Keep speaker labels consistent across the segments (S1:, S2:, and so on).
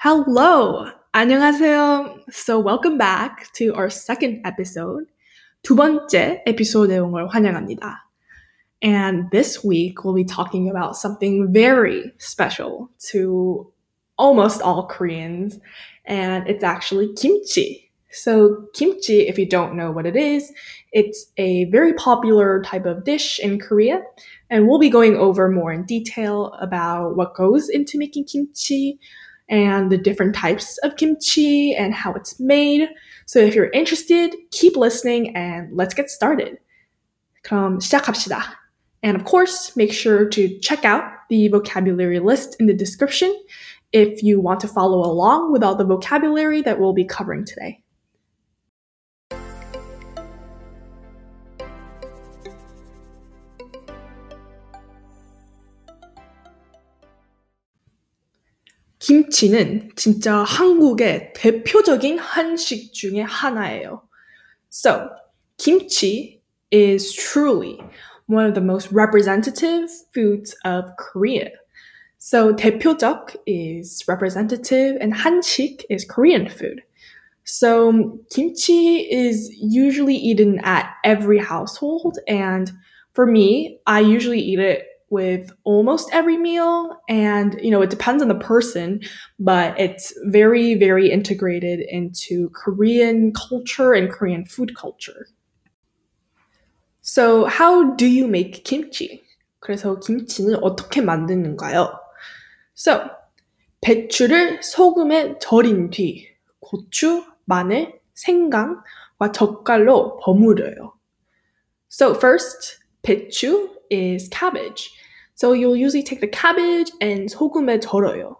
S1: Hello! 안녕하세요. So welcome back to our second episode. 두 번째 에피소드에 온 걸 환영합니다. And this week we'll be talking about something very special to almost all Koreans, and it's actually kimchi. So kimchi, if you don't know what it is, it's a very popular type of dish in Korea, and we'll be going over more in detail about what goes into making kimchi, and the different types of kimchi and how it's made. So if you're interested, keep listening and let's get started. 그럼 시작합시다. And of course, make sure to check out the vocabulary list in the description if you want to follow along with all the vocabulary that we'll be covering today. 김치는 진짜 한국의 대표적인 한식 중에 하나예요. So, kimchi is truly one of the most representative foods of Korea. So, 대표적 is representative and 한식 is Korean food. So, kimchi is usually eaten at every household and for me, I usually eat it with almost every meal and you know it depends on the person but it's very very integrated into korean culture and korean food culture so how do you make kimchi 그래서 김치는 어떻게 만드는가요 so 배추를 소금에 절인 뒤 고추 마늘 생강과 젓갈로 버무려요 so first 배추 is cabbage so you'll usually take the cabbage and 소금에 절어요.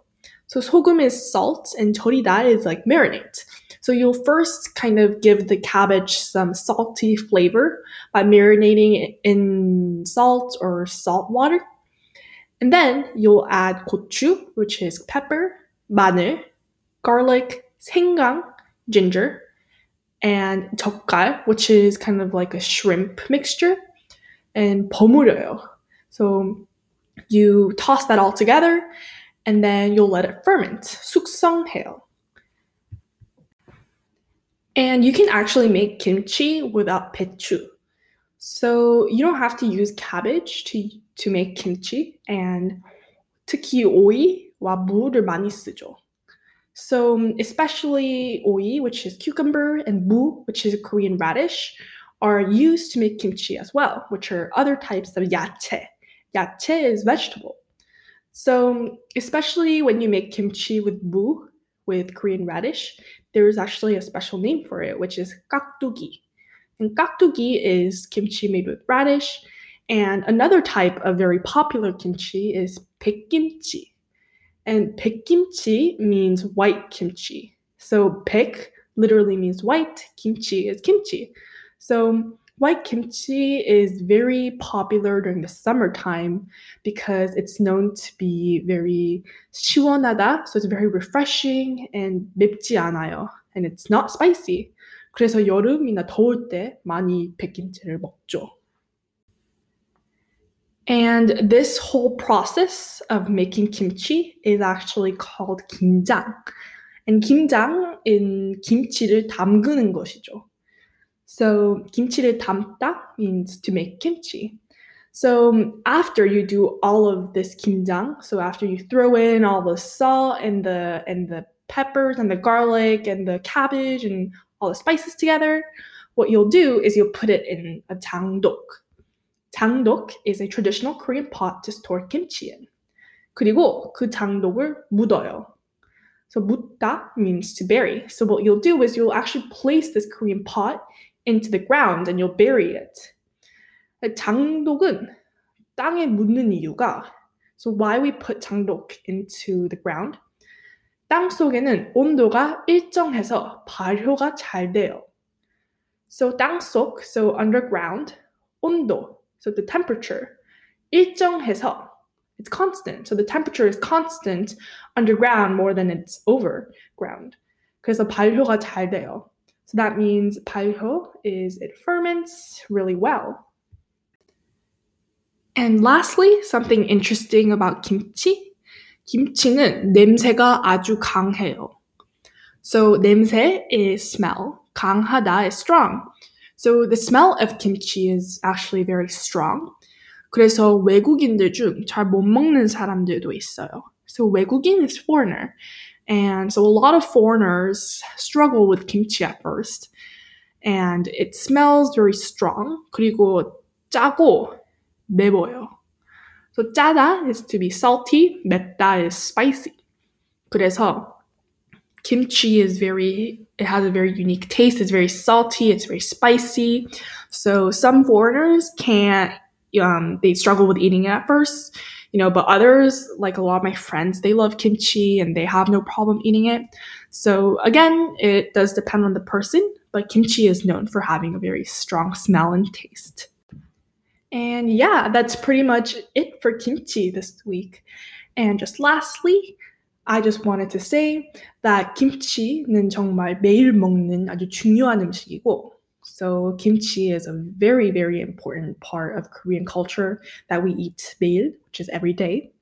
S1: So 소금 is salt and 절이다 is like marinate. So you'll first kind of give the cabbage some salty flavor by marinating it in salt or salt water. And then you'll add 고추, which is pepper, 마늘, garlic, 생강, ginger, and 젓갈, which is kind of like a shrimp mixture, and 버무려요. So you toss that all together and then you'll let it ferment. 숙성해요. And you can actually make kimchi without pechu. So you don't have to use cabbage to, to make kimchi and 특히 오이와 무를 많이 쓰죠. So especially oi, which is cucumber, and mu, which is a Korean radish, are used to make kimchi as well, which are other types of yache yache is vegetable. So, especially when you make kimchi with bu, with Korean radish, there is actually a special name for it, which is kakdugi. And kakdugi is kimchi made with radish. And another type of very popular kimchi is baekgimchi. And baekgimchi means white kimchi. So baek literally means white, kimchi is kimchi. So White kimchi is very popular during the summertime because it's known to be very 시원하다, so it's very refreshing and 맵지 않아요. And it's not spicy. 그래서 여름이나 더울 때 많이 백김치를 먹죠. And this whole process of making kimchi is actually called 김장. And 김장 in 김치를 담그는 것이죠. So kimchi를 담다 means to make kimchi. So um, after you do all of this kimjang, so after you throw in all the salt and the and the peppers and the garlic and the cabbage and all the spices together, what you'll do is you'll put it in a jangdok. Jangdok is a traditional Korean pot to store kimchi in. 그리고 그 장독을 묻어요. So 묻다 means to bury. So what you'll do is you'll actually place this Korean pot into the ground and you'll bury it. 장독은 땅에 묻는 이유가 so why we put 장독 into the ground? 땅 속에는 온도가 일정해서 발효가 잘 돼요. So 땅속, so underground, 온도, so the temperature, 일정해서 it's constant. So the temperature is constant underground more than it's overground. 그래서 발효가 잘 돼요. So that means 발효 is it ferments really well. And lastly, something interesting about kimchi. 김치는 냄새가 아주 강해요. So 냄새 is smell. 강하다 is strong. So the smell of kimchi is actually very strong. 그래서 외국인들 중 잘 못 먹는 사람들도 있어요. So 외국인 is foreigner. And so a lot of foreigners struggle with kimchi at first. And it smells very strong. 그리고 짜고 매워요. So 짜다 is to be salty, 맵다 is spicy. 그래서 kimchi is very it has a very unique taste. It's very salty, it's very spicy. So some foreigners can't um, they struggle with eating it at first, you know, but others, like a lot of my friends, they love kimchi and they have no problem eating it. So again, it does depend on the person, but kimchi is known for having a very strong smell and taste. And yeah, that's pretty much it for kimchi this week. And just lastly, I just wanted to say that kimchi는 정말 매일 먹는 아주 중요한 음식이고 so kimchi is a very, very important part of Korean culture that we eat 매일, which is every day.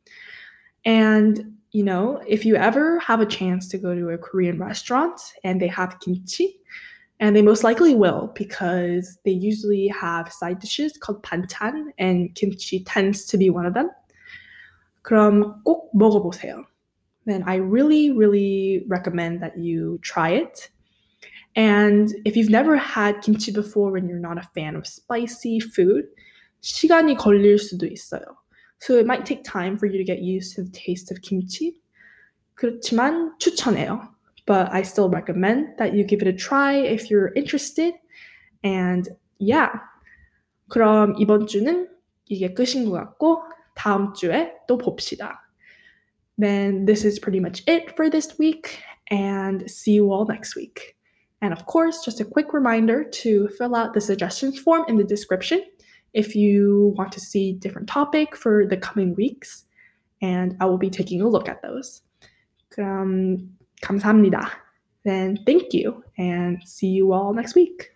S1: And you know, if you ever have a chance to go to a Korean restaurant and they have kimchi, and they most likely will because they usually have side dishes called banchan, and kimchi tends to be one of them. 그럼 꼭 먹어보세요. Then I really, really recommend that you try it And if you've never had kimchi before and you're not a fan of spicy food, 시간이 걸릴 수도 있어요. So it might take time for you to get used to the taste of kimchi. 그렇지만 추천해요. But I still recommend that you give it a try if you're interested. And yeah. 그럼 이번 주는 이게 끝인 것 같고 다음 주에 또 봅시다. Then this is pretty much it for this week and see you all next week. And of course, just a quick reminder to fill out the suggestions form in the description if you want to see different topic for the coming weeks. And I will be taking a look at those. 그럼 감사합니다. Then thank you and see you all next week.